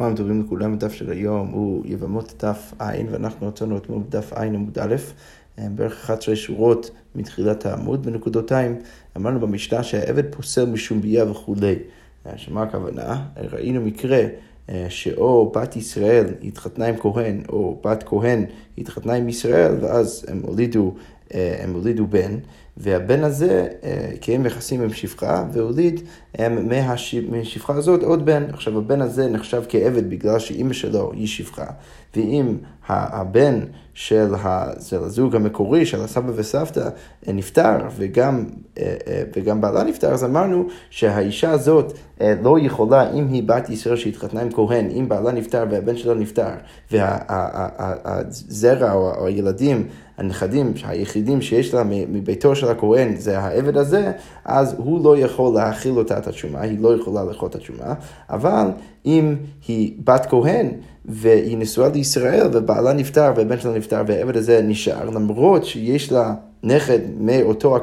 אחרונים טובים לכולם, הדף של היום הוא יבמות דף ע', ואנחנו רצינו אתמול בדף ע' עמוד א', אה, בערך 11 שורות מתחילת העמוד, בנקודותיים אמרנו במשנה שהעבד פוסל משום ביה וכולי. אה, שמה הכוונה? ראינו מקרה אה, שאו בת ישראל התחתנה עם כהן, או בת כהן התחתנה עם ישראל, ואז הם הולידו, הם הולידו בן. והבן הזה קיים יחסים עם שפחה והוליד מהשפחה הזאת עוד בן. עכשיו הבן הזה נחשב כעבד בגלל שאימא שלו היא שפחה, ואם הבן של הזוג המקורי, של הסבא וסבתא, נפטר, וגם, וגם בעלה נפטר, אז אמרנו שהאישה הזאת לא יכולה, אם היא בת ישראל שהתחתנה עם כהן, אם בעלה נפטר והבן שלה נפטר, והזרע או הילדים הנכדים היחידים שיש לה מביתו של הכהן זה העבד הזה, אז הוא לא יכול להאכיל אותה את התשומה, היא לא יכולה לאכול את התשומה, אבל אם היא בת כהן והיא נשואה לישראל ובעלה נפטר והבן שלה נפטר והעבד הזה נשאר, למרות שיש לה נכד מאותו,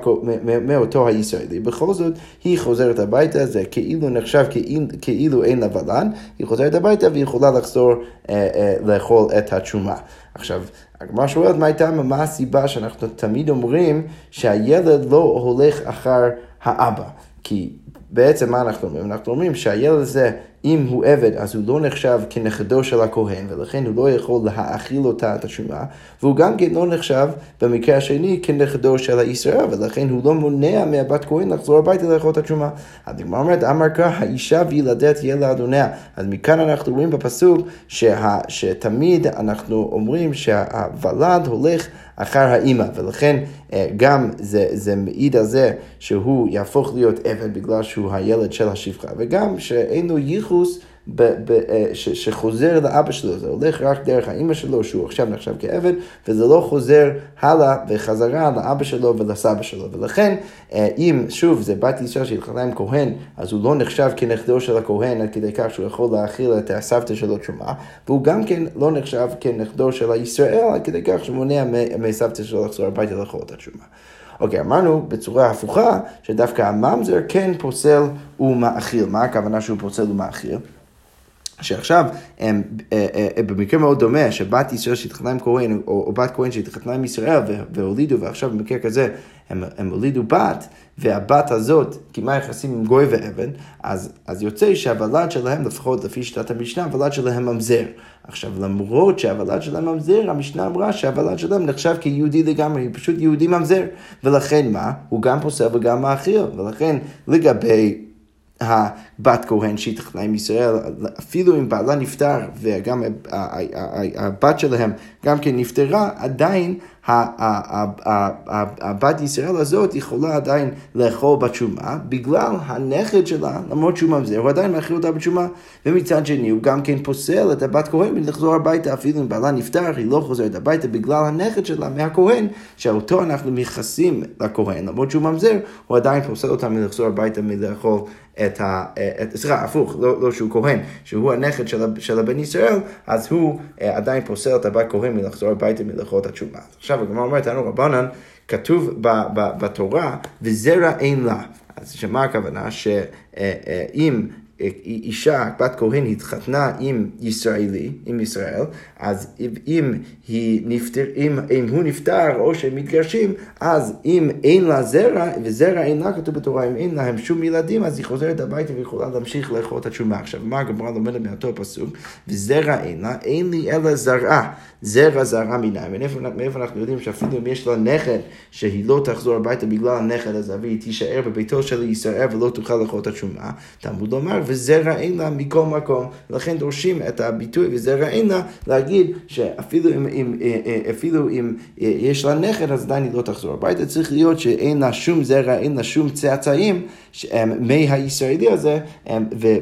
מאותו הישראלי, בכל זאת היא חוזרת הביתה, זה כאילו נחשב כאילו, כאילו אין לה ולן, היא חוזרת הביתה והיא יכולה לחזור אה, אה, לאכול את התשומה. עכשיו, הגמרא שואלת מה הייתה, מה הסיבה שאנחנו תמיד אומרים שהילד לא הולך אחר האבא. כי בעצם מה אנחנו אומרים? אנחנו אומרים שהילד הזה, אם הוא עבד, אז הוא לא נחשב כנכדו של הכהן, ולכן הוא לא יכול להאכיל אותה את השומה, והוא גם כן לא נחשב במקרה השני כנכדו של הישראל, ולכן הוא לא מונע מהבת כהן לחזור הביתה לאכול את השומה. הגמרא אומרת, אמר כך, האישה וילדת יהיה לאדוניה. אז מכאן אנחנו רואים בפסוק שה, שתמיד אנחנו אומרים שהוולד הולך אחר האימא, ולכן אה, גם זה, זה מעיד על זה שהוא יהפוך להיות עבד בגלל שהוא הילד של השפחה, וגם שאין לו ייחוס ב, ב, אה, ש, שחוזר לאבא שלו, זה הולך רק דרך האימא שלו, שהוא עכשיו נחשב כעבד, וזה לא חוזר הלאה וחזרה לאבא שלו ולסבא שלו. ולכן, אה, אם שוב זה בת ישראל שהתחתנה עם כהן, אז הוא לא נחשב כנכדו של הכהן עד כדי כך שהוא יכול להאכיל את הסבתא שלו תשומה, והוא גם כן לא נחשב כנכדו של הישראל עד כדי כך שמונע מסבתא שלו לחזור הביתה לאכול את התשומה. אוקיי, אמרנו בצורה הפוכה, שדווקא הממזר כן פוסל ומאכיל. מה הכוונה שהוא פוסל ומאכיל? שעכשיו, הם, אה, אה, אה, במקרה מאוד דומה, שבת ישראל שהתחתנה עם כהן, או, או בת כהן שהתחתנה עם ישראל והולידו, ועכשיו במקרה כזה הם, הם הולידו בת, והבת הזאת קיימה יחסים עם גוי ועבד, אז, אז יוצא שהוולד שלהם, לפחות לפי שיטת המשנה, הוולד שלהם ממזר. עכשיו, למרות שהוולד שלהם ממזר, המשנה אמרה שהוולד שלהם נחשב כיהודי לגמרי, הוא פשוט יהודי ממזר. ולכן מה? הוא גם פוסל וגם מאכיל. ולכן לגבי... הבת כהן שהתחתנה עם ישראל, אפילו אם בעלה נפטר וגם הבת שלהם גם כן נפטרה, עדיין הבת ישראל הזאת יכולה עדיין לאכול בתשומה בגלל הנכד שלה, למרות שהוא ממזר, הוא עדיין מאכיל אותה בתשומה. ומצד שני הוא גם כן פוסל את הבת כהן מלחזור הביתה, אפילו אם בעלה נפטר, היא לא חוזרת הביתה בגלל הנכד שלה מהכהן, שאותו אנחנו מייחסים לכהן, למרות שהוא ממזר, הוא עדיין פוסל אותה מלחזור הביתה מלאכול את ה... סליחה, הפוך, לא, לא שהוא כהן, שהוא הנכד של, של הבן ישראל, אז הוא אה, עדיין פוסל את הבת כהן מלחזור הביתה מלאכול את התשומה. עכשיו הגמרא אומרת לנו רבנן, כתוב בתורה, וזרע אין לה. אז שמה הכוונה? שאם אישה, בת כהן, התחתנה עם ישראלי, עם ישראל, אז אם, היא נפטר, אם, אם הוא נפטר או שהם מתגרשים, אז אם אין לה זרע, וזרע אין לה, כתוב בתורה, אם אין להם שום ילדים, אז היא חוזרת הביתה ויכולה להמשיך לאכול את התשומה. עכשיו, מה הגמרא לומדת מאותו פסוק? וזרע אין לה, אין לי אלא זרעה. זרע זרע מנין. מאיפה אנחנו יודעים שאפילו אם יש לה נכד, שהיא לא תחזור הביתה בגלל הנכד הזה, והיא תישאר בביתו של ישראל ולא תוכל לאכול את התשומה, תלמוד לומר, וזרע אין לה מכל מקום. לכן דורשים את הביטוי וזרע אין לה, להגיד שאפילו אם, אם, אה, אה, אפילו אם אה, יש לה נכד, אז עדיין היא לא תחזור הביתה. צריך להיות שאין לה שום זרע, אין לה שום צאצאים מהישראלי הזה,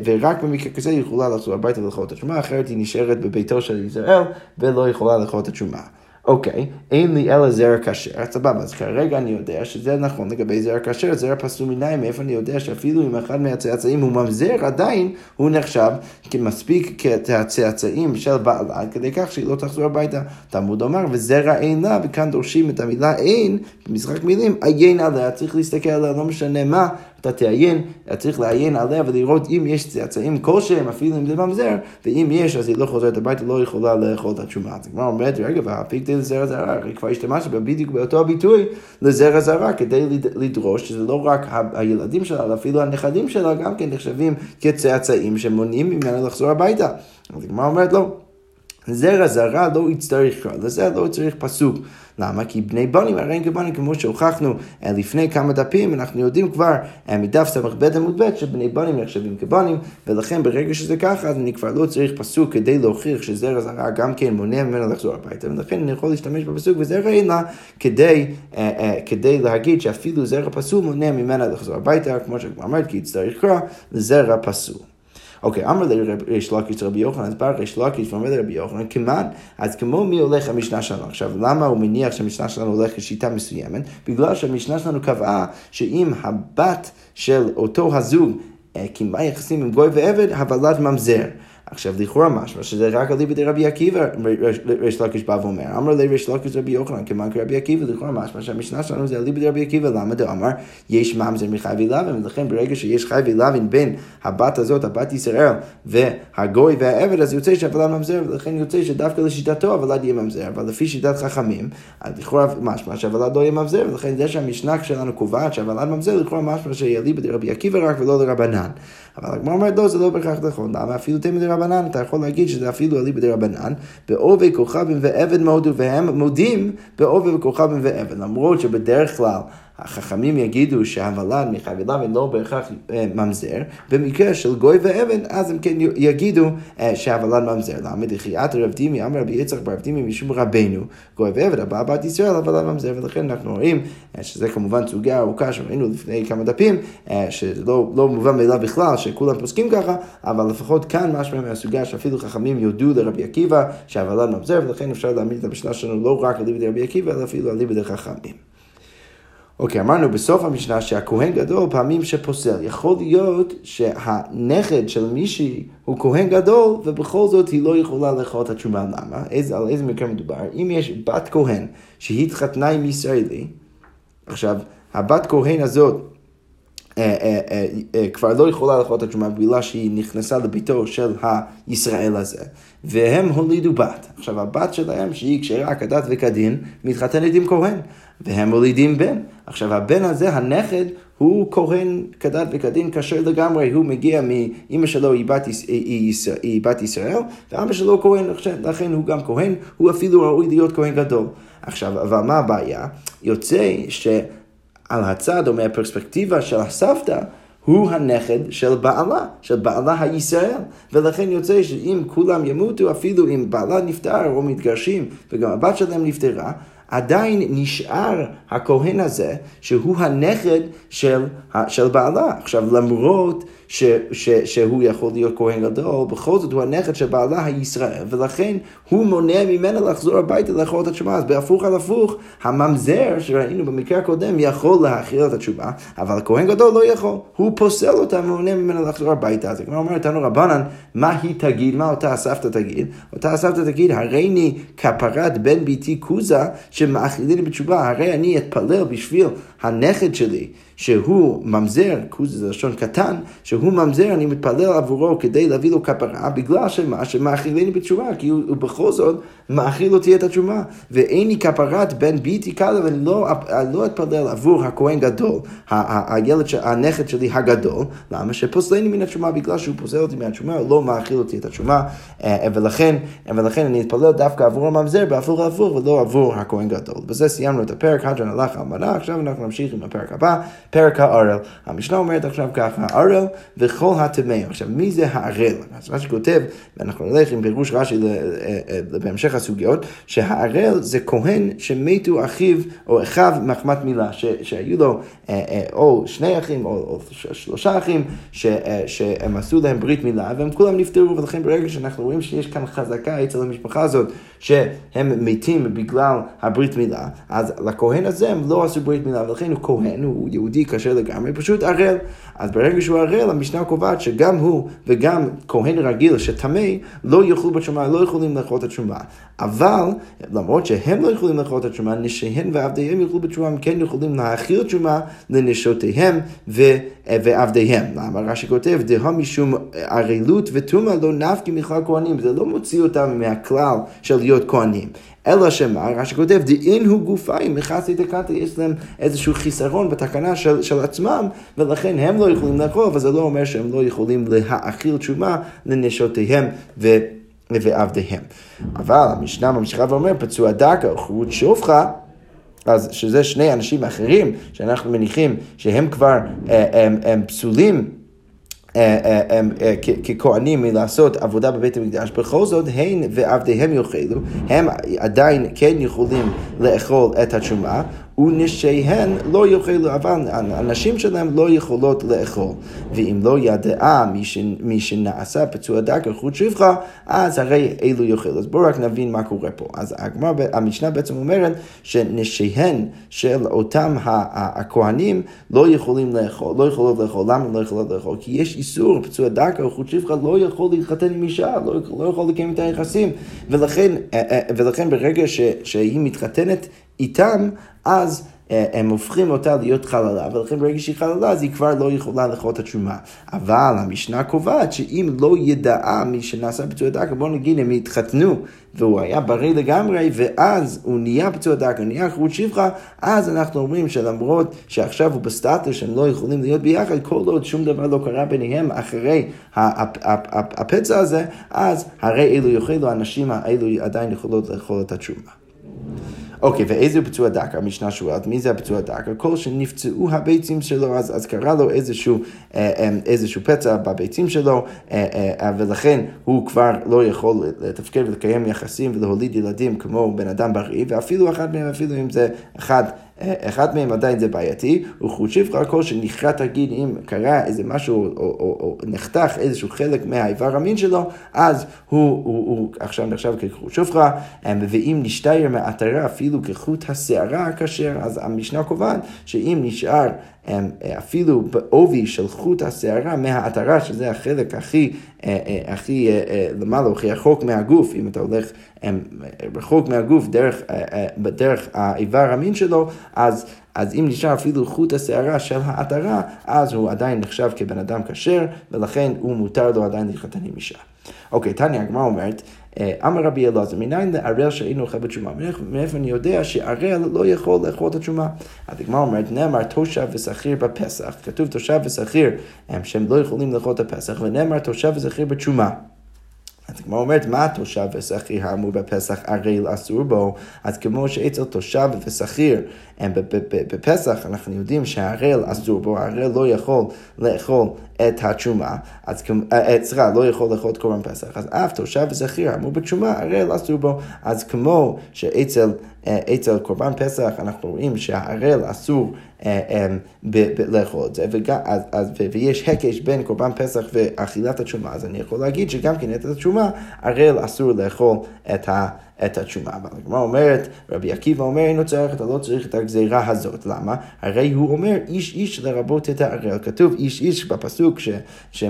ורק במקרה כזה היא יכולה לחזור הביתה ולאכול את התשומה, אחרת היא נשארת בביתו של ישראל ולא יכולה לאכול את התשומה. אוקיי, אין לי אלא זרע כשר, סבבה, אז כרגע אני יודע שזה נכון לגבי זרע כשר, זרע פסול מניים, מאיפה אני יודע שאפילו אם אחד מהצאצאים הוא ממזר, עדיין הוא נחשב כמספיק כצאצאים של בעלה, כדי כך שהיא לא תחזור הביתה. תלמוד אומר, וזרע אין לה, וכאן דורשים את המילה אין, במשחק מילים, עיין עליה, צריך להסתכל עליה, לא משנה מה. אתה תעיין, צריך לעיין עליה ולראות אם יש צאצאים כלשהם, אפילו אם זה ממזר, ואם יש, אז היא לא חוזרת הביתה, לא יכולה לאכול את התשומה. אז הגמרא אומרת, רגע, והפיקדי לזרע זרע, הרי כבר השתמשת בדיוק באותו הביטוי לזרע זרע, כדי לדרוש שזה לא רק הילדים שלה, אלא אפילו הנכדים שלה גם כן נחשבים כצאצאים שמונעים ממנה לחזור הביתה. אז הגמרא אומרת, לא. זרע זרע לא יצטרך קרא, לזה לא צריך פסוק. למה? כי בני בנים הרי כבנים, כמו שהוכחנו אה, לפני כמה דפים, אנחנו יודעים כבר אה, מדף ס"ב עמוד ב' שבני בנים נחשבים כבנים, ולכן ברגע שזה ככה, אז אני כבר לא צריך פסוק כדי להוכיח שזרע זרע גם כן מונע ממנו לחזור הביתה, ולכן אני יכול להשתמש בפסוק וזרע אין לה כדי, אה, כדי להגיד שאפילו זרע פסול מונע ממנה לחזור הביתה, כמו שכבר אמרת, כי יצטרך קרוא לזרע פסול. אוקיי, אמר לריש לקיש רבי יוחנן, אז בא ריש לקיש ואומר לרבי יוחנן, כמען, אז כמו מי הולך המשנה שלנו? עכשיו, למה הוא מניח שהמשנה שלנו הולך לשיטה מסוימת? בגלל שהמשנה שלנו קבעה שאם הבת של אותו הזוג אה, קיימה יחסים עם גוי ועבד, הבלת ממזר. עכשיו, לכאורה משמע שזה רק על ליבי רבי עקיבא, ריש לקיש בא ואומר, אמר לי ריש לקיש רבי יוחנן, כמאן כרבי עקיבא, לכאורה משמע שהמשנה שלנו זה על ליבי רבי עקיבא, למה דאמר, יש ממזר מחי ולוין, ולכן ברגע שיש חי ולוין בין הבת הזאת, הבת ישראל, והגוי והעבד, אז יוצא שהוולד ממזר, ולכן יוצא שדווקא לשיטתו הוולד יהיה ממזר, אבל לפי שיטת חכמים, אז לכאורה משמע שהוולד לא יהיה ממזר, ולכן זה שהמשנה שלנו קובעת שהוולד ממזר, לכאורה משמע שיהיה. אבל הגמרא אומרת, לא, זה לא בהכרח נכון, למה? אפילו תמי דרבנן, אתה יכול להגיד שזה אפילו אליבא דרבנן, בעובי כוכבים ועבד מודו, והם מודים בעובי וכוכבים ועבד, למרות שבדרך כלל החכמים יגידו שהוולד מחבילה ולא בהכרח אה, ממזר, במקרה של גוי ואבן, אז הם כן יגידו אה, שהוולד ממזר. למה דחיית רב דימי, אמר רבי יצחק ברב דימי משום רבנו, גוי ואבן, הבא בת ישראל, הוולד ממזר, ולכן אנחנו רואים אה, שזה כמובן סוגיה ארוכה שראינו לפני כמה דפים, שלא לא מובן מאליו בכלל, שכולם פוסקים ככה, אבל לפחות כאן משמע מהסוגיה שאפילו חכמים יודו לרבי עקיבא שהוולד ממזר, ולכן אפשר להעמיד את המשנה שלנו לא רק על ליבי רבי עקיבא, אלא אפילו על ליבי חכמים. אוקיי, אמרנו בסוף המשנה שהכהן גדול פעמים שפוסל. יכול להיות שהנכד של מישהי הוא כהן גדול, ובכל זאת היא לא יכולה לאכול את התשומה. למה? איזה, על איזה מקרה מדובר? אם יש בת כהן שהתחתנה עם ישראלי, עכשיו, הבת כהן הזאת אה, אה, אה, כבר לא יכולה לאכול את התשומה בגלל שהיא נכנסה לביתו של הישראל הזה, והם הולידו בת. עכשיו, הבת שלהם, שהיא כשרה כדת וכדין, מתחתנת עם כהן. והם מולידים בן. עכשיו הבן הזה, הנכד, הוא כהן כדת וכדין כשר לגמרי, הוא מגיע מאימא שלו היא בת, היא, היא בת ישראל, ואבא שלו כהן, לכן הוא גם כהן, הוא אפילו ראוי להיות כהן גדול. עכשיו, אבל מה הבעיה? יוצא שעל הצד או מהפרספקטיבה של הסבתא, הוא הנכד של בעלה, של בעלה הישראל, ולכן יוצא שאם כולם ימותו, אפילו אם בעלה נפטר או מתגרשים וגם הבת שלהם נפטרה, עדיין נשאר הכהן הזה, שהוא הנכד של, של בעלה. עכשיו, למרות ש, ש, שהוא יכול להיות כהן גדול, בכל זאת הוא הנכד של בעלה הישראל, ולכן הוא מונע ממנה לחזור הביתה לאכול את התשובה. אז בהפוך על הפוך, הממזר שראינו במקרה הקודם יכול להכיל את התשובה, אבל הכהן גדול לא יכול. הוא פוסל אותה ומונע ממנה לחזור הביתה. אז הגמרא אומרת לנו רבנן, מה היא תגיד, מה אותה הסבתא תגיד? אותה הסבתא תגיד, הריני כפרת בן ביתי כוזה שמאכיליני בתשובה, הרי אני אתפלל בשביל הנכד שלי. שהוא ממזר, כוז זה לשון קטן, שהוא ממזר, אני מתפלל עבורו כדי להביא לו כפרה, בגלל שמה? שמאכילני בתשובה, כי הוא, הוא בכל זאת מאכיל אותי את התשובה. ואין לי כפרת בן ביתי קלה, ואני לא, לא אתפלל עבור הכהן גדול, הילד, הנכד שלי הגדול, למה? שפוסלני מן התשובה, בגלל שהוא פוסל אותי מהתשובה, הוא לא מאכיל אותי את התשובה, אה, ולכן, ולכן אני אתפלל דווקא עבור הממזר, בהפוך להפוך, ולא עבור הכהן גדול. בזה סיימנו את הפרק, הדרן הלך על מנה, עכשיו אנחנו נמשיך עם הפרק הבא. פרק הערל. המשנה אומרת עכשיו ככה, ערל וכל הטמא. עכשיו, מי זה הערל? אז רש"י כותב, ואנחנו נלך עם פירוש רש"י אה, אה, בהמשך הסוגיות, שהערל זה כהן שמתו אחיו או אחיו מחמת מילה, ש, שהיו לו אה, או שני אחים או, או שלושה אחים, ש, שהם עשו להם ברית מילה והם כולם נפטרו, ולכן ברגע שאנחנו רואים שיש כאן חזקה אצל המשפחה הזאת, שהם מתים בגלל הברית מילה, אז לכהן הזה הם לא עשו ברית מילה, ולכן הוא כהן, הוא יהודי כשר לגמרי, פשוט ערל. אז ברגע שהוא ערל, המשנה קובעת שגם הוא וגם כהן רגיל שטמא לא יאכלו בתשומה, לא יכולים לאכול את התשומה. אבל למרות שהם לא יכולים לאכול את התשומה, נשיהם ועבדיהם יאכלו בתשומה, הם כן יכולים להאכיל תשומה לנשותיהם ו... ועבדיהם. למה? רש"י כותב, דהה משום ערלות וטומאה לא נפקי מכלל כהנים. זה לא מוציא אותם מהכלל של להיות כהנים. אלא שמה, רש"י כותב, דאין הוא גופיים, מכסי דקתא, יש להם איזשהו חיסרון בתקנה של, של עצמם, ולכן הם לא יכולים לאכול, אבל זה לא אומר שהם לא יכולים להאכיל תשומה לנשותיהם ו... ועבדיהם. אבל המשנה ממשיכה ואומר, פצוע דקה, חוט שופחה. אז שזה שני אנשים אחרים שאנחנו מניחים שהם כבר הם, הם, הם פסולים אה, אה, אה, ככהנים מלעשות עבודה בבית המקדש, בכל זאת הן ועבדיהם יאכלו, הם עדיין כן יכולים לאכול את התשומה, ונשיהן לא יאכלו, אבל הנשים שלהם לא יכולות לאכול. ואם לא ידעה מי שנעשה פצוע דקה חוט שפחה, אז הרי אלו יאכלו. אז בואו רק נבין מה קורה פה. אז הגמר, המשנה בעצם אומרת שנשיהן של אותם הכהנים לא יכולים לאכול, לא יכולות לאכול. למה לא יכולות לאכול? כי יש איסור, פצוע דקה או חוט שפחה לא יכול להתחתן עם אישה, לא, לא יכול לקיים את היחסים. ולכן, אה, אה, ולכן ברגע ש, שהיא מתחתנת איתם, אז אה, הם הופכים אותה להיות חללה, ולכן ברגע שהיא חללה אז היא כבר לא יכולה לאכול את התשומה. אבל המשנה קובעת שאם לא ידעה מי שנעשה פצוע דקה, בוא נגיד הם התחתנו והוא היה בריא לגמרי, ואז הוא נהיה פצוע דקה, נהיה חרוט שפחה, אז אנחנו אומרים שלמרות שעכשיו הוא בסטטוס שהם לא יכולים להיות ביחד, כל עוד שום דבר לא קרה ביניהם אחרי הפצע הזה, אז הרי אלו יאכלו, הנשים האלו עדיין יכולות לאכול את התשומה. אוקיי, ואיזה פצוע דקה? המשנה שואלת, מי זה הפצוע דקה? כל שנפצעו הביצים שלו, אז, אז קרה לו איזשהו, אה, אה, איזשהו פצע בביצים שלו, אה, ולכן הוא כבר לא יכול לתפקד ולקיים יחסים ולהוליד ילדים כמו בן אדם בריא, ואפילו אחד מהם, אפילו אם זה אחד... אחד מהם עדיין זה בעייתי, הוא שפחה כל שנכרת תגיד אם קרה איזה משהו או, או, או, או נחתך איזשהו חלק מהאיבר המין שלו, אז הוא, הוא, הוא עכשיו נחשב כחוט שפחה, ואם נשתייר מעטרה אפילו כחוט השערה הכשר, אז המשנה קובעת שאם נשאר אפילו בעובי של חוט השערה מהעטרה, שזה החלק הכי, אה, אה, הכי אה, למעלה, הכי רחוק מהגוף, אם אתה הולך רחוק מהגוף דרך, בדרך האיבר המין שלו, אז, אז אם נשאר אפילו חוט השערה של העטרה, אז הוא עדיין נחשב כבן אדם כשר, ולכן הוא מותר לו עדיין להתחתן עם אישה. אוקיי, תניא הגמרא אומרת, אה, אמר רבי אלעזר, מניין לערל שאינו אוכל בתשומה? מאיפה אני יודע שערל לא יכול לאכול את התשומה? אז הגמרא אומרת, נאמר תושב ושכיר בפסח, כתוב תושב ושכיר שהם לא יכולים לאכול את הפסח, ונאמר תושב ושכיר בתשומה. אז הגמרא אומרת, מה תושב ושכיר האמור בפסח ערל אסור בו? אז כמו שאצל תושב ושכיר בפסח אנחנו יודעים שהערל אסור בו, הערל לא יכול לאכול את התשומה, אז אה, אה, סליחה, לא יכול לאכול את קורבן פסח, אז אף תושב וזכיר אמור בתשומה, ערל אסור בו, אז כמו שאצל אה, קורבן פסח אנחנו רואים שהערל אסור לאכול את זה, ויש הקש בין קורבן פסח ואכילת התשומה, אז אני יכול להגיד שגם כן את התשומה, ערל אסור לאכול את ה... את התשומה. אבל הגמרא אומרת, רבי עקיבא אומר, אינו צריך, אתה לא צריך את הגזירה הזאת. למה? הרי הוא אומר, איש איש לרבות את הערל. כתוב איש איש בפסוק ש, ש,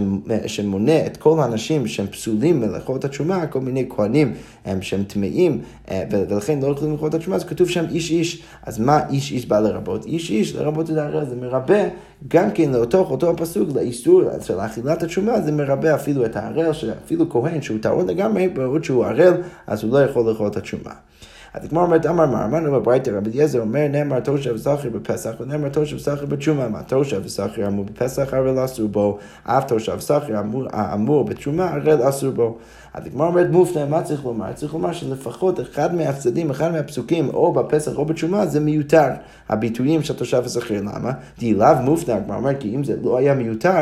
שמונה את כל האנשים שהם פסולים מלאכול את התשומה, כל מיני כהנים הם, שהם טמאים, אה, ולכן לא יכולים לאכול את התשומה, אז כתוב שם איש איש. אז מה איש איש בא לרבות? איש איש לרבות את הערל, זה מרבה גם כן לאותו אותו הפסוק, לאיסור של אכילת התשומה, זה מרבה אפילו את הערל, שאפילו כהן שהוא טהור לגמרי, בעוד שהוא ערל, אז הוא לא יכול לאכול את התשומה. אז הגמרא אומרת, אמר מה, אמרנו בברייתא, רבי אליעזר אומר, נאמר תושב וסחר בפסח, ונאמר תושב וסחר בתשומה, מה תושב וסחר אמור בפסח, הרי אסור בו, אף תושב וסחר אמור בתשומה, הרי אסור בו. אז הגמרא אומרת מופנה, מה צריך לומר? צריך לומר שלפחות אחד מהצדדים, אחד מהפסוקים, או בפסח או בתשומה, זה מיותר. הביטויים של תושב ושכיר, למה? די לאו מופנה, הגמרא אומרת, כי אם זה לא היה מיותר,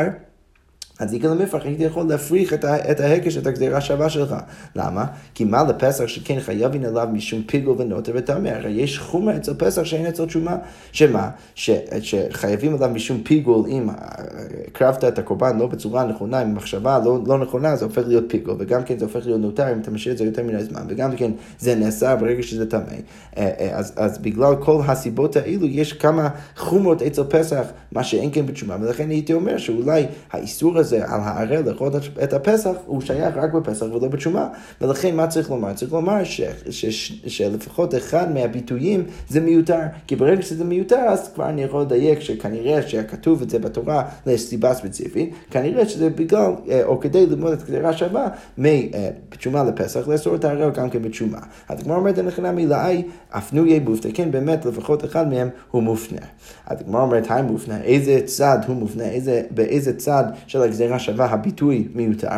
אז איגל המפרח הייתי יכול להפריך את, את ההקש, את הגזירה השווה שלך. למה? כי מה לפסח שכן חייבין עליו משום פיגול ונוטר וטמא? הרי יש חומר אצל פסח שאין אצל תשומה. שמה? ש, שחייבים עליו משום פיגול, אם הקרבת את הקורבן לא בצורה נכונה, עם מחשבה לא, לא נכונה, זה הופך להיות פיגול, וגם כן זה הופך להיות נוטר אם אתה משאיר את זה יותר מן הזמן, וגם כן זה נעשה ברגע שזה טמא. אה, אה, אז, אז בגלל כל הסיבות האלו, יש כמה חומרות אצל פסח, מה שאין כן בתשומה, ולכן הייתי אומר שאולי האיסור הזה הזה על הערל לאכול את הפסח, הוא שייך רק בפסח ולא בתשומה. ולכן מה צריך לומר? צריך לומר ש, ש, ש, שלפחות אחד מהביטויים זה מיותר. כי ברגע שזה מיותר, אז כבר אני יכול לדייק שכנראה שכתוב את זה בתורה לסיבה ספציפית, כנראה שזה בגלל, אה, או כדי ללמוד את גזירה שווה מתשומה לפסח, לאסור את הערל גם כן בתשומה. אז הגמרא אומרת, נכנע מלאי, אפנויי מופתע, כן, באמת לפחות אחד מהם הוא מופנה. אז הגמרא אומרת, היי מופנה, איזה צד הוא מופנה, איזה, באיזה צד של הגזירה שווה הביטוי מיותר,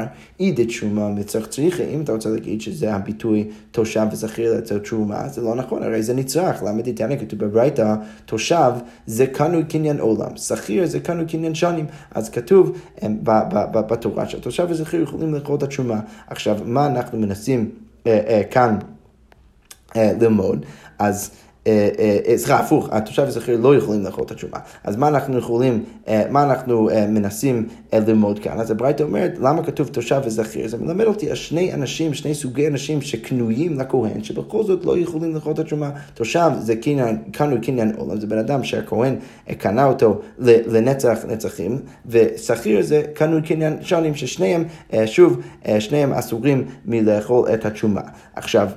אי דתשומה מצרך צריכה, אם אתה רוצה להגיד שזה הביטוי תושב וזכיר לצד תשומה, זה לא נכון, הרי זה נצרך, למה דתניא כתוב בברייתא, תושב זה קנוי קניין עולם, שכיר זה קנוי קניין שנים, אז כתוב בתורה שהתושב וזכיר יכולים לאכול את התשומה. עכשיו, מה אנחנו מנסים אה, אה, כאן אה, ללמוד? אז סליחה, הפוך, התושב ושכיר לא יכולים לאכול את התשובה. אז מה אנחנו יכולים, מה אנחנו מנסים ללמוד כאן? אז הברייתא אומרת, למה כתוב תושב וזכיר? זה מלמד אותי על שני אנשים, שני סוגי אנשים שקנויים לכהן, שבכל זאת לא יכולים לאכול את התשובה. תושב זה קניין, קנוי קניין עולם, זה בן אדם שהכהן קנה אותו לנצח נצחים, ושכיר זה קנוי קניין שונים, ששניהם, שוב, שניהם אסורים מלאכול את התשומה. עכשיו,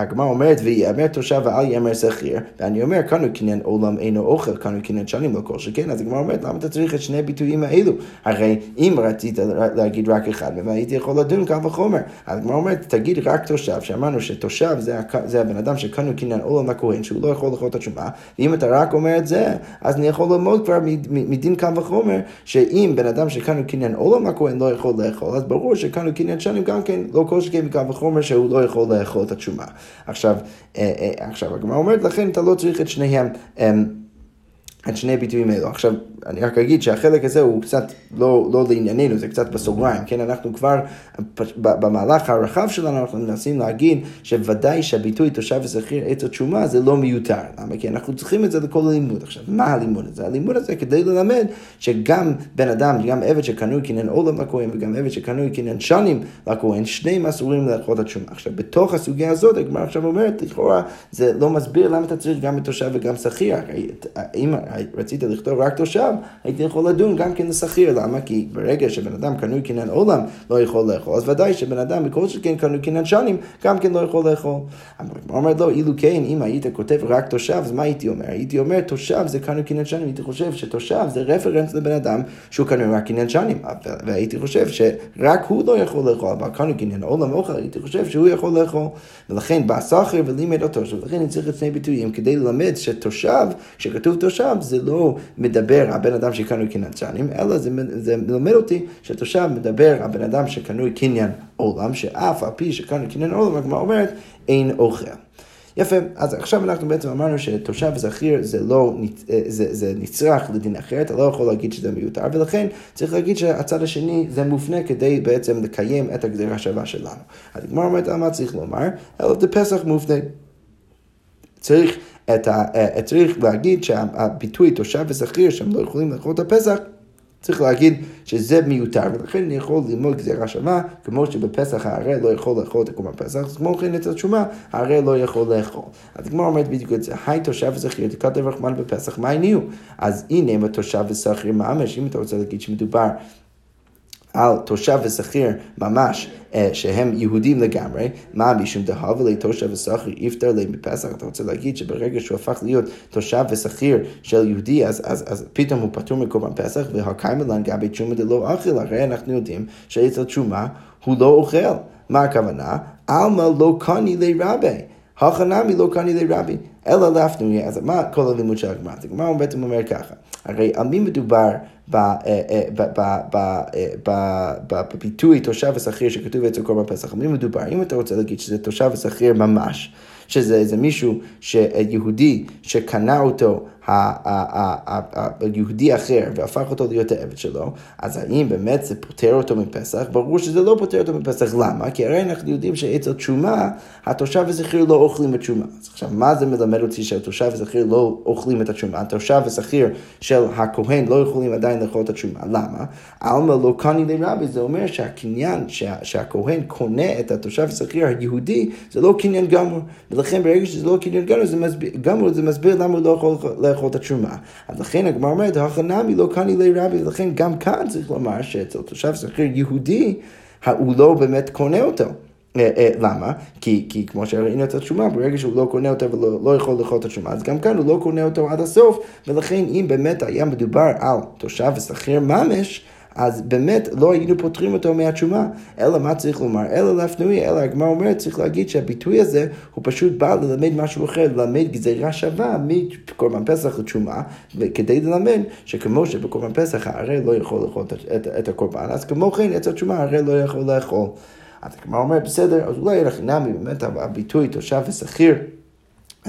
הגמרא אומרת, ויאמר תושב ואל יאמר שכיר, ואני אומר, כאן הוא קניין עולם אינו אוכל, כאן הוא קניין שנים לא כל שכן, אז הגמרא אומרת, למה אתה צריך את שני הביטויים האלו? הרי אם רצית להגיד רק אחד מהם, הייתי יכול לדון קל וחומר. אז הגמרא אומרת, תגיד רק תושב, שאמרנו שתושב זה, זה הבן אדם שכאן הוא קניין עולם לכהן, שהוא לא יכול לאכול את התשובה, ואם אתה רק אומר את זה, אז אני יכול ללמוד כבר מדין קל וחומר, שאם בן אדם שכאן הוא קניין עולם לכהן לא יכול לאכול, אז ברור שכאן הוא קניין שנים גם כן, לא כל שכן מקל וחומר שהוא לא יכול לאכול את התשובה. עכשיו, אה, אה, עכשיו הגמרא אומרת, לכן אתה לא צריך את שניהם. את שני הביטויים האלו. עכשיו, אני רק אגיד שהחלק הזה הוא קצת לא, לא לענייננו, זה קצת בסוגריים, כן? אנחנו כבר, במהלך הרחב שלנו, אנחנו מנסים להגיד שוודאי שהביטוי תושב ושכיר עץ התשומה זה לא מיותר. למה? כי אנחנו צריכים את זה לכל הלימוד. עכשיו, מה הלימוד הזה? הלימוד הזה כדי ללמד שגם בן אדם, גם עבד שקנוי קניין עולם לכהן וגם עבד שקנוי קניין שנים לכהן, שניהם אסורים את התשומה. עכשיו, בתוך הסוגיה הזאת, הגמרא עכשיו אומרת, לכאורה, זה לא מסביר למה אתה צריך גם את תושב וגם שכיר. רצית לכתוב רק תושב, הייתי יכול לדון גם כן לשכיר. למה? כי ברגע שבן אדם קנוי קניין עולם לא יכול לאכול, אז ודאי שבן אדם בכל שכן קנוי קניין שנים, גם כן לא יכול לאכול. הוא אומר לו, אילו כן, אם היית כותב רק תושב, אז מה הייתי אומר? הייתי אומר, תושב זה קנוי קניין שנים. הייתי חושב שתושב זה רפרנס לבן אדם שהוא קנוי רק קניין שנים. והייתי חושב שרק הוא לא יכול לאכול, אבל קנוי קניין עולם אוכל, הייתי חושב שהוא יכול לאכול. ולכן בא סחר ולימד אותו, ולכן אני צריך את שני ביטויים כדי ללמד שתושב, כשכתוב תושב, זה לא מדבר על בן אדם שקנוי קניין אלא זה, זה מלמד אותי שתושב מדבר על בן אדם שקנוי קניין עולם, שאף על פי שקנוי קניין עולם, הגמרא אומרת, אין אוכל. יפה, אז עכשיו אנחנו בעצם אמרנו שתושב זכיר זה לא, אה, זה, זה נצרך לדין אחר, אתה לא יכול להגיד שזה מיותר, ולכן צריך להגיד שהצד השני זה מופנה כדי בעצם לקיים את הגזירה השווה שלנו. הגמרא אומרת, מה צריך לומר? אלא פסח מופנה. צריך את ה, אה, צריך להגיד שהביטוי תושב ושכיר שהם לא יכולים לאכול את הפסח צריך להגיד שזה מיותר, ולכן אני יכול ללמוד גזירה שווה, כמו שבפסח הערל לא יכול לאכול את קורבן פסח, אז כמו כן אצל שומה, הערל לא יכול לאכול. אז הגמרא אומרת בדיוק את זה, היי תושב ושכיר, תכתב רחמן בפסח, מה הניעו? אז הנה בתושב ושכיר ממש, אם אתה רוצה להגיד שמדובר על תושב ושכיר ממש, אה, שהם יהודים לגמרי, מה משום דהבה לתושב ושכיר יפטר להם בפסח? אתה רוצה להגיד שברגע שהוא הפך להיות תושב ושכיר של יהודי, אז, אז, אז פתאום הוא פטור מקורבן פסח, והקיימלן גבי תשומה דלא אכיל, הרי אנחנו יודעים שאצל תשומה הוא לא אוכל. מה הכוונה? עלמא לא קוני לרבי. הכנמי לא קני לרבי, אלא להפנוי, אז מה כל הלימוד של הגמרא? הגמרא בעצם אומר ככה, הרי על מי מדובר אה, אה, בביטוי תושב ושכיר שכתוב אצל קורבן פסח, על מי מדובר? אם אתה רוצה להגיד שזה תושב ושכיר ממש, שזה איזה מישהו, יהודי שקנה אותו היהודי אחר והפך אותו להיות העבד שלו, אז האם באמת זה פוטר אותו מפסח? ברור שזה לא פוטר אותו מפסח, למה? כי הרי אנחנו יודעים שאצל תשומה, התושב וזכיר לא אוכלים את תשומה. אז עכשיו, מה זה מלמד אותי שהתושב וזכיר לא אוכלים את התשומה? התושב וזכיר של הכהן לא יכולים עדיין לאכול את התשומה. למה? עלמא לא קני לרבי, זה אומר שהקניין, שה, שהכהן קונה את התושב וזכיר היהודי, זה לא קניין גמור. ולכן ברגע שזה לא קניין גמור, זה מסביר, גמור, זה מסביר למה הוא לא יכול לאכול את התשומה. אז לכן הגמרא אומרת, הכנמי לא קני לי רבי, ולכן גם כאן צריך לומר שאצל תושב שכיר יהודי, הוא לא באמת קונה אותו. אה, אה, למה? כי, כי כמו שראינו את התשומה, ברגע שהוא לא קונה אותה ולא לא יכול לאכול את התשומה, אז גם כאן הוא לא קונה אותו עד הסוף, ולכן אם באמת היה מדובר על תושב ושכיר ממש, אז באמת לא היינו פותרים אותו מהתשומה. אלא מה צריך לומר? אלא להפנוי, אלא הגמרא אומרת, צריך להגיד שהביטוי הזה הוא פשוט בא ללמד משהו אחר, ללמד גזירה שווה מקורבן פסח לתשומה, וכדי ללמד שכמו שבקורבן פסח הערל לא יכול לאכול את, את, את הקורבן, אז כמו כן אצל התשומה הערל לא יכול לאכול. אז הגמרא אומרת, בסדר, אז אולי לחינמי באמת הביטוי תושב ושכיר.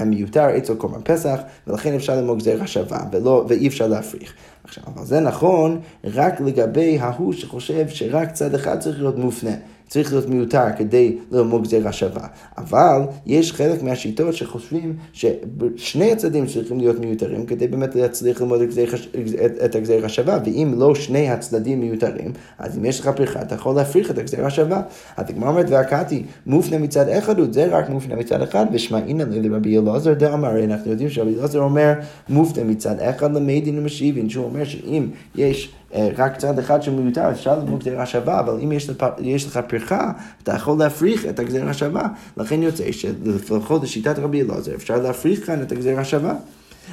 מיותר אצל קורבן פסח, ולכן אפשר ללמוד גזירה שווה, ולא, ואי אפשר להפריך. עכשיו, אבל זה נכון רק לגבי ההוא שחושב שרק צד אחד צריך להיות מופנה. צריך להיות מיותר כדי ללמוד גזירה שווה. אבל יש חלק מהשיטות שחושבים ששני הצדדים צריכים להיות מיותרים כדי באמת להצליח ללמוד את הגזירה שווה, ואם לא שני הצדדים מיותרים, אז אם יש לך פריחה, אתה יכול להפריך את הגזירה שווה. הגמרא אומרת, והקאתי, מופנה מצד אחד, זה רק מופנה מצד אחד, ושמעינא לרבי אלעזר דאמר, אנחנו יודעים שרבי אלעזר אומר, מופנה מצד אחד למדין ומשיבין, שהוא אומר שאם יש... אה, רק צד אחד שמיותר, אפשר ללמוד גזירה שווה, אבל אם יש לך, יש לך פרחה, אתה יכול להפריך את הגזירה שווה. לכן יוצא שלפחות לשיטת רבי אלעזר, אפשר להפריך כאן את הגזירה שווה.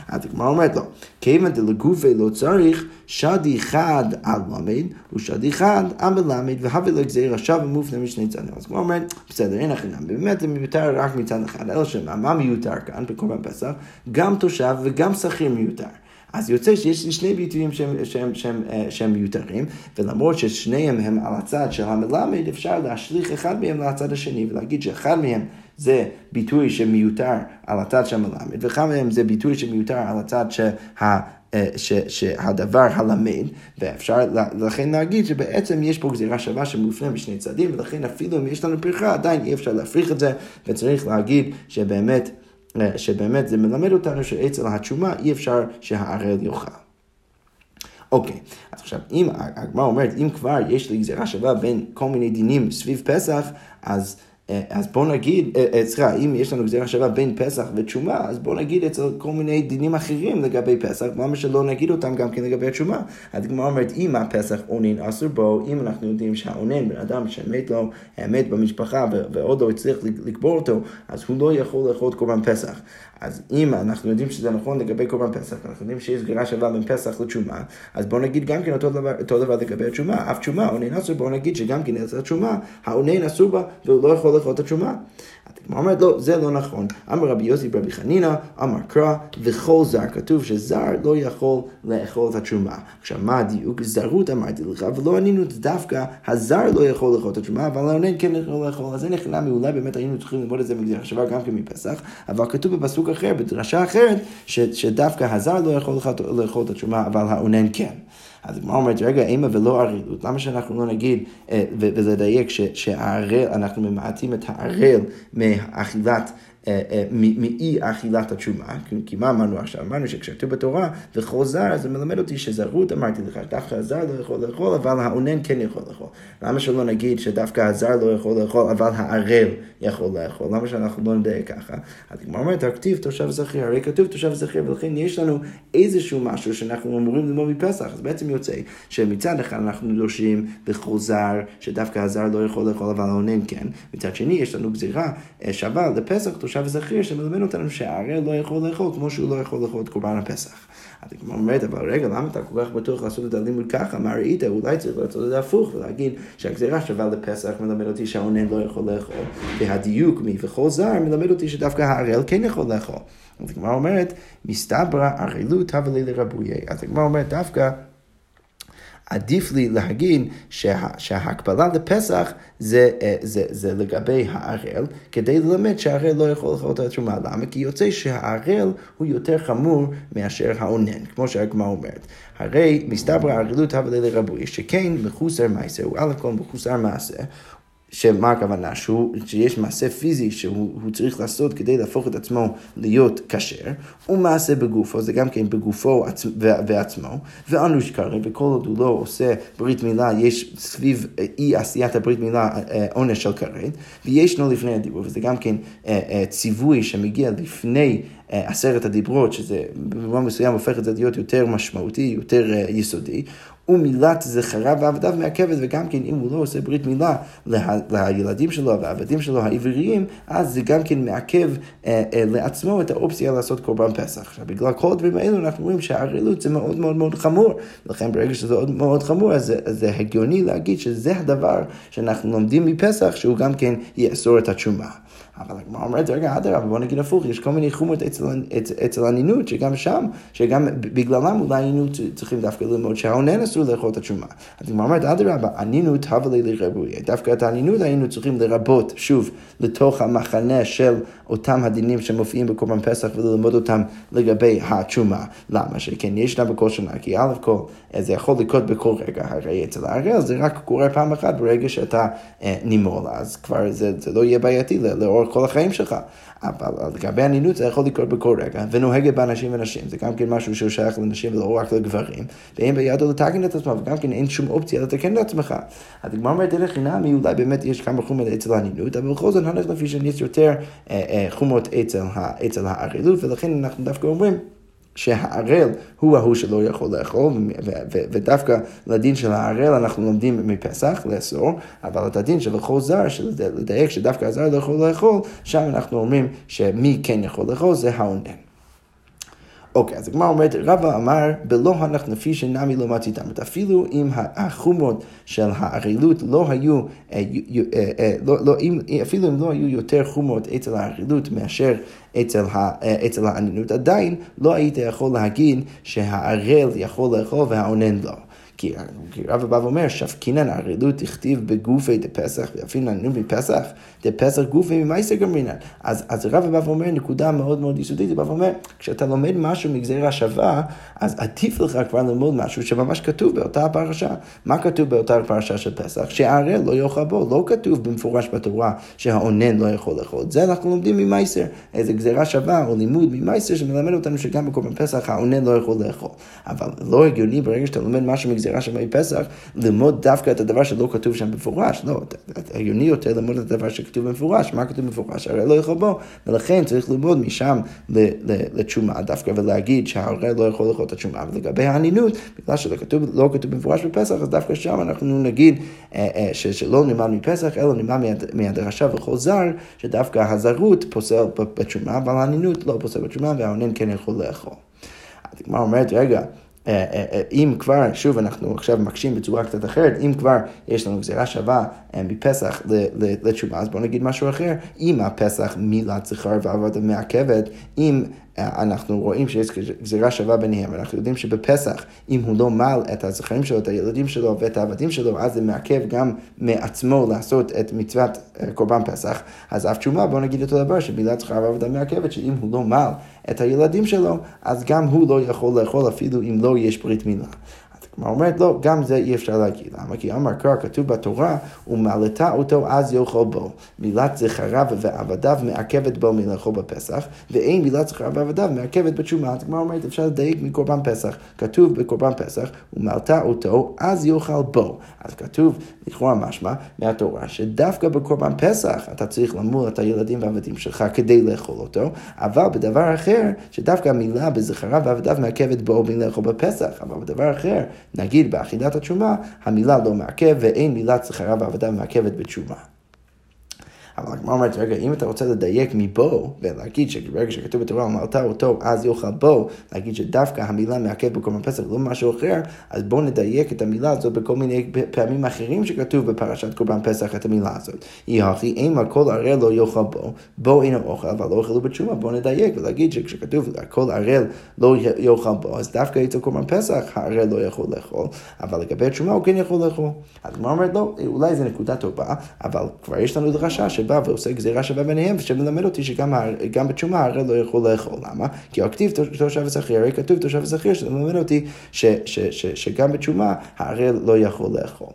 אז הגמרא אומרת לו, כיוון דלגופי לא צריך שדי חד על למד ושדי חד על מלמד והווה לגזירה שווה מופנה משני צדדים. אז הגמרא אומרת, בסדר, אין הכנם, באמת זה מיותר רק מצד אחד, אלא שמה, מה מיותר כאן בקורבן פסח? גם תושב וגם שכיר מיותר. אז יוצא שיש לי שני ביטויים שהם, שהם, שהם, אה, שהם מיותרים, ולמרות ששניהם הם על הצד של המלמד, אפשר להשליך אחד מהם לצד השני ולהגיד שאחד מהם זה ביטוי שמיותר על הצד של המלמד, ואחד מהם זה ביטוי שמיותר על הצד שה... אה, ש, שהדבר הלמד, ואפשר לכן להגיד שבעצם יש פה גזירה שווה שמופנה בשני צדדים, ולכן אפילו אם יש לנו פרחה, עדיין אי אפשר להפריך את זה, וצריך להגיד שבאמת שבאמת זה מלמד אותנו שאצל התשומה אי אפשר שהערל יאכל. אוקיי, אז עכשיו, אם הגמרא אומרת, אם כבר יש לי גזירה שווה בין כל מיני דינים סביב פסח, אז אז בוא נגיד, אה, אה, סליחה, אם יש לנו גזירה שווה בין פסח ותשומה, אז בוא נגיד אצל כל מיני דינים אחרים לגבי פסח, למה שלא נגיד אותם גם כן לגבי התשומה? הגמרא אומרת, אם הפסח אונן אסור בו, אם אנחנו יודעים שהאונן, בן אדם שמת לו, מת במשפחה ועוד לא הצליח לקבור אותו, אז הוא לא יכול לאכול קורבן פסח. אז אם אנחנו יודעים שזה נכון לגבי קורבן פסח, אנחנו יודעים שיש סגירה שווה בין פסח לתשומה, אז בואו נגיד גם כן אותו דבר, אותו דבר לגבי התשומה. אף תשומה, אונן אסור, בואו נגיד שגם כן אצל התשומה, האונן אסור בה והוא לא יכול את התשומה. הגמרא אומרת, לא, זה לא נכון. אמר רבי יוסי ברבי חנינא, אמר קרא, וכל זר, כתוב שזר לא יכול לאכול את התשומה. עכשיו, מה הדיוק? זרות אמרתי לך, ולא ענינו דווקא, הזר לא יכול לאכול את התשומה, אבל העונן כן יכול לאכול. אז זה נכנע מאולי באמת היינו צריכים ללמוד את זה מגזיר שווה גם כן מפסח, אבל כתוב בפסוק אחר, בדרשה אחרת, ש, שדווקא הזר לא יכול לאכול את התשומה, אבל העונן כן. אז הגמרא אומרת, רגע, אימה ולא ערלות, למה שאנחנו לא נגיד אה, ולדייק שהערל, אנחנו ממעטים את הערל מאכילת מאי אכילת התשומה, כי מה אמרנו עכשיו? אמרנו שכשכתוב בתורה וכל זר, זה מלמד אותי שזרות אמרתי לך, דווקא הזר לא יכול לאכול, אבל האונן כן יכול לאכול. למה שלא נגיד שדווקא הזר לא יכול לאכול, אבל הערל יכול לאכול? למה שאנחנו לא נדייק ככה? אז כמו אומרת, הכתיב תושב זכיר, הרי כתוב תושב זכיר, ולכן יש לנו איזשהו משהו שאנחנו אמורים ללמוד מפסח, אז בעצם יוצא שמצד אחד אנחנו דורשים לכל זר, שדווקא הזר לא יכול לאכול, אבל האונן כן, מצד שני יש לנו גזירה אה, שווה לפסח תושב תושב זכיר שמלמד אותנו שהערל לא יכול לאכול כמו שהוא לא יכול לאכול את קורבן הפסח. אז היא אומרת, אבל רגע, למה אתה כל כך בטוח לעשות את הלימוד ככה? מה ראית? אולי צריך לעשות את זה הפוך ולהגיד שהגזירה שווה לפסח מלמד אותי שהאונן לא יכול לאכול. והדיוק מי וכל זר מלמד אותי שדווקא הערל כן יכול לאכול. אז הגמרא אומרת, מסתברא ערלות הווה לי לרבויי. אז הגמרא אומרת דווקא עדיף לי להגיד שה, שההקבלה לפסח זה, אה, זה, זה לגבי הערל, כדי ללמד שהערל לא יכול לאכול את התרומה. למה? כי יוצא שהערל הוא יותר חמור מאשר האונן, כמו שהגמרא אומרת. הרי מסתבר הערלות הווה לרבוי, שכן מחוסר מעשה, הוא א' כל מחוסר מעשה, שמה הכוונה? שהוא, שיש מעשה פיזי שהוא צריך לעשות כדי להפוך את עצמו להיות כשר, ומעשה בגופו, זה גם כן בגופו ועצמו, ואנוש קרא, וכל עוד הוא לא עושה ברית מילה, יש סביב אי עשיית הברית מילה עונש של כרת, וישנו לפני הדיבור, וזה גם כן ציווי שמגיע לפני עשרת הדיברות, שזה במובן מסוים הופך את זה להיות יותר משמעותי, יותר יסודי, ומילת זכרה ועבדיו מעכבת, וגם כן אם הוא לא עושה ברית מילה לה, לילדים שלו והעבדים שלו העבריים, אז זה גם כן מעכב אה, אה, לעצמו את האופציה לעשות קורבן פסח. עכשיו, בגלל כל הדברים האלו אנחנו רואים שהערלות זה מאוד מאוד מאוד חמור, לכן ברגע שזה מאוד מאוד חמור, אז אז זה הגיוני להגיד שזה הדבר שאנחנו לומדים מפסח, שהוא גם כן יאסור את התשומה. אבל הגמרא אומרת, רגע, אדרבה, בוא נגיד הפוך, יש כל מיני חומות אצל, אצל, אצל הנינות, שגם שם, שגם בגללם אולי היינו צריכים דווקא ללמוד שהעונן אסור לאכול את התשומה. אז הגמרא אומרת, אדרבה, הנינות הווה לי לרבוי. דווקא את הנינות היינו צריכים לרבות, שוב, לתוך המחנה של אותם הדינים שמופיעים בקורבן פסח וללמוד אותם לגבי התשומה. למה? שכן ישנה בכל שנה, כי א' כל, זה יכול לקרות בכל רגע, הרי אצל ההראל זה רק קורה פעם אחת ברגע שאתה אה, נימול, אז כבר זה, זה לא יהיה בעייתי לאורך כל החיים שלך. אבל לגבי הנינות זה יכול לקרות בכל רגע, ונוהגת באנשים ונשים, זה גם כן משהו שהוא שייך לנשים ולא רק לגברים, ואין בידו לתקן את עצמו, וגם כן אין שום אופציה לתקן את עצמך. אז הגמרא אומרת דרך חינמי, אולי באמת יש כמה חומות אצל הנינות, אבל בכל זאת הולך לפי שיש יותר אה, אה, חומות אצל הערלות, ולכן אנחנו דווקא אומרים שהערל הוא ההוא שלא יכול לאכול, ודווקא לדין של הערל אנחנו לומדים מפסח, לאסור, אבל את הדין של לכל זר, של לדייק שדווקא הזר לא יכול לאכול, שם אנחנו אומרים שמי כן יכול לאכול זה האונן. אוקיי, אז הגמרא אומרת, רבא אמר, בלא הנח נפי שנמי לא מציתם. אפילו אם החומרות של הערילות לא היו, אה, אה, אה, לא, לא, אפילו אם לא היו יותר חומרות אצל הערילות מאשר אצל, אצל הענינות, עדיין לא היית יכול להגיד שהערל יכול לאכול והעונן לא. כי רבא בא ואומר, שפקינן ערלות תכתיב בגופי דפסח, ואפילו ענינות מפסח, דפסח גופי ממייסר גמרינן. אז, אז רבא בא ואומר נקודה מאוד מאוד יסודית, הוא בא ואומר, כשאתה לומד משהו מגזירה שווה, אז עדיף לך כבר ללמוד משהו שממש כתוב באותה פרשה. מה כתוב באותה פרשה של פסח? שהערל לא יאכל בו, לא כתוב במפורש בתורה שהאונן לא יכול לאכול. זה אנחנו לומדים ממייסר, איזה גזירה שווה או לימוד ממייסר שמלמד אותנו שגם בקורבן פסח האונן לא יכול לאכול. אבל לא הגיוני ברגע שאתה לומד משהו מגזירה שווה מפסח, ללמוד דווקא את הדבר שלא כתוב שם במפורש. לא, הגיוני יותר ללמוד את הדבר שכתוב במפורש. מה כתוב במפורש? הרי לא יכול בו, ולכן צריך ללמוד משם לתשומה דווקא ולהגיד שההורה לא יכול לאכול את התשומה. ולגבי האנינות, בגלל שלא כתוב, לא כתוב במפורש בפסח, אז דווקא שם אנחנו נגיד אה, אה, שלא נלמד מפסח, אלא נלמד מהדרשה וכל זר, שדווקא הזרות פוסל בתשומה, אבל האנינות לא פוסל בתשומה, והאונן כן יכול לאכול. הגמרא אומרת, רגע, אם כבר, שוב, אנחנו עכשיו מקשים בצורה קצת אחרת, אם כבר יש לנו גזירה שווה מפסח לתשובה, אז בואו נגיד משהו אחר. אם הפסח מילת זכר ועבודה מעכבת, אם אנחנו רואים שיש גזירה שווה ביניהם, אנחנו יודעים שבפסח, אם הוא לא מל את הזכרים שלו, את הילדים שלו ואת העבדים שלו, אז זה מעכב גם מעצמו לעשות את מצוות קורבן פסח. אז אף תשומה, בואו נגיד אותו דבר, שמילת זכר ועבודה מעכבת, שאם הוא לא מל את הילדים שלו, אז גם הוא לא יכול לאכול אפילו אם לא יש ברית מילה. כלומר, אומרת לא, גם זה אי אפשר להגיד. למה? כי אמר קרא כתוב בתורה, ומלטה אותו אז יאכל בו. מילת זכריו ועבדיו מעכבת בו מלאכול בפסח, ואין מילת זכריו ועבדיו מעכבת בתשומה. אז כלומר אומרת, אפשר לדייק מקורבן פסח. כתוב בקורבן פסח, ומלטה אותו אז יאכל בו. אז כתוב, לכאורה משמע, מהתורה, שדווקא בקורבן פסח אתה צריך למול את הילדים והעבדים שלך כדי לאכול אותו, אבל בדבר אחר, שדווקא המילה בזכריו ועבדיו מעכבת בו מלאכול בפסח, אבל בדבר אחר, נגיד באחידת התשומה, המילה לא מעכב ואין מילת זכרה ועבודה מעכבת בתשומה. אבל הגמרא אומרת, רגע, אם אתה רוצה לדייק מבו, ולהגיד שברגע שכתוב בתורה אמרת אותו, אז יאכל בו, להגיד שדווקא המילה מעכב בקורבן פסח, לא משהו אחר, אז בואו נדייק את המילה הזאת בכל מיני פעמים אחרים שכתוב בפרשת קורבן פסח את המילה הזאת. יהי הכי אימה כל ערל לא יאכל בו, בו אינו אוכל, אבל לא אוכלו בתשומה, בואו נדייק ולהגיד שכשכתוב כל ערל לא יאכל בו, אז דווקא אצל קורבן פסח הערל לא יכול לאכול, אבל לגבי התשומה הוא כן יכול לאכול. הגמרא אומרת, לא, אולי זו נקודה טובה, אבל כבר יש לנו דרשה שבא ועושה גזירה שווה ביניהם, שמלמד אותי שגם בתשומה הרי לא יכול לאכול. למה? כי הכתיב תושב ושכיר, הרי כתוב תושב ושכיר, שזה מלמד אותי שגם בתשומה הרי לא יכול לאכול.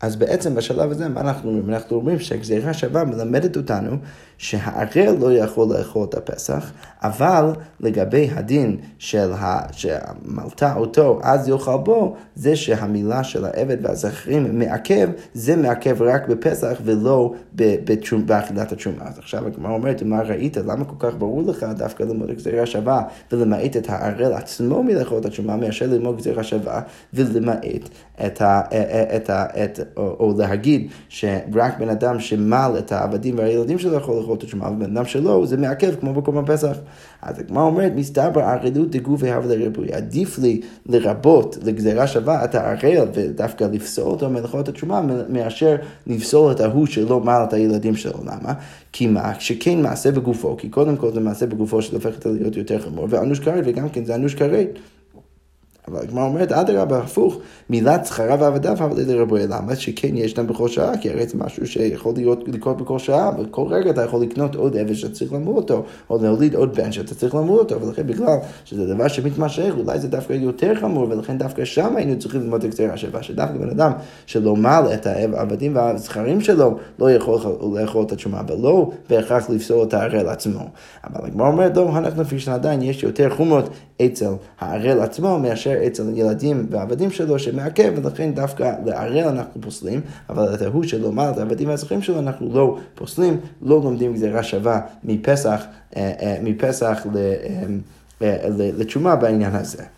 אז בעצם בשלב הזה, מה אנחנו אומרים? אנחנו אומרים שהגזירה שווה מלמדת אותנו שהערל לא יכול לאכול את הפסח, אבל לגבי הדין של ה... שמלטה אותו אז יאכל בו, זה שהמילה של העבד והזכרים מעכב, זה מעכב רק בפסח ולא באכילת התשומה. אז עכשיו הגמרא אומרת, מה ראית? למה כל כך ברור לך דווקא ללמוד גזירה שווה ולמעט את הערל עצמו מלאכול את התשומה, מאשר ללמוד גזירה שווה ולמעט את ה... את ה... את, או, או להגיד שרק בן אדם שמל את העבדים והילדים שלו יכול לאכול את התשומה, ובן אדם שלו זה מעכב כמו בקורבן פסח. אז הגמרא אומרת, מסתבר ערלות דגופי הווה לריבוי. עדיף לי לרבות לגזירה שווה את הערל ודווקא לפסול אותו מלאכות התשומה, מאשר לפסול את ההוא שלא מל את הילדים שלו. למה? כי מה? שכן מעשה בגופו, כי קודם כל זה מעשה בגופו שהופך את להיות יותר חמור, ואנוש כרת, וגם כן זה אנוש כרת. אבל הגמרא אומרת, אדרבה, הפוך, מילת שכרה ועבדיו אבל לרבוי. למה? שכן יש להם בכל שעה, כי הרי זה משהו שיכול להיות, לקרות בכל שעה, בכל רגע אתה יכול לקנות עוד עבד שאתה צריך למור אותו, או להוליד עוד בן שאתה צריך למור אותו, ולכן בגלל שזה דבר שמתמשך, אולי זה דווקא יותר חמור, ולכן דווקא שם היינו צריכים ללמוד את גזירה שווה, שדווקא בן אדם שלא מל את העבדים והזכרים שלו, לא יכול לאכול את התשומה, ולא בהכרח לפסול את הערל עצמו. אבל הגמרא אומרת, לא, אנחנו לפי שעדיין יש יותר חומות אצל הערל עצמו מאשר אצל ילדים ועבדים שלו שמעכב, ולכן דווקא לערל אנחנו פוסלים, אבל את ההוא שלומד את העבדים והזכרים שלו אנחנו לא פוסלים, לא לומדים גזירה שווה מפסח, אה, אה, מפסח אה, לתשומה בעניין הזה.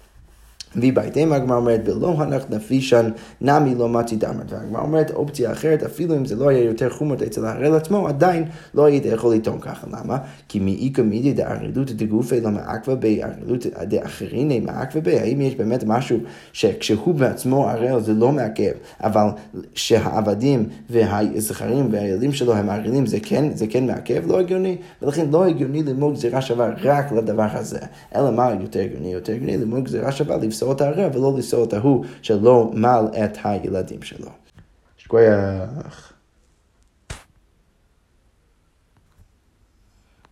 ובהתאם הגמרא אומרת, בלא הנח נפישן נמי לא מצי דמרת. והגמרא אומרת, אופציה אחרת, אפילו אם זה לא היה יותר חומות אצל ההראל עצמו, עדיין לא היית יכול לטעון ככה. למה? כי מאיכא מידי דערלות דגופי לא מעכבה בי, ערלות דאחריני מעכבה בי. האם יש באמת משהו שכשהוא בעצמו הראל זה לא מעכב, אבל שהעבדים והזכרים והילדים שלו הם ערלים, זה כן, זה כן מעכב? לא הגיוני. ולכן לא הגיוני ללמוד גזירה שווה רק לדבר הזה. אלא מה יותר הגיוני? יותר הגיוני ללמוד גזירה שווה לפסול את הערב ולא לפסול את ההוא שלא מל את הילדים שלו. שכוייח.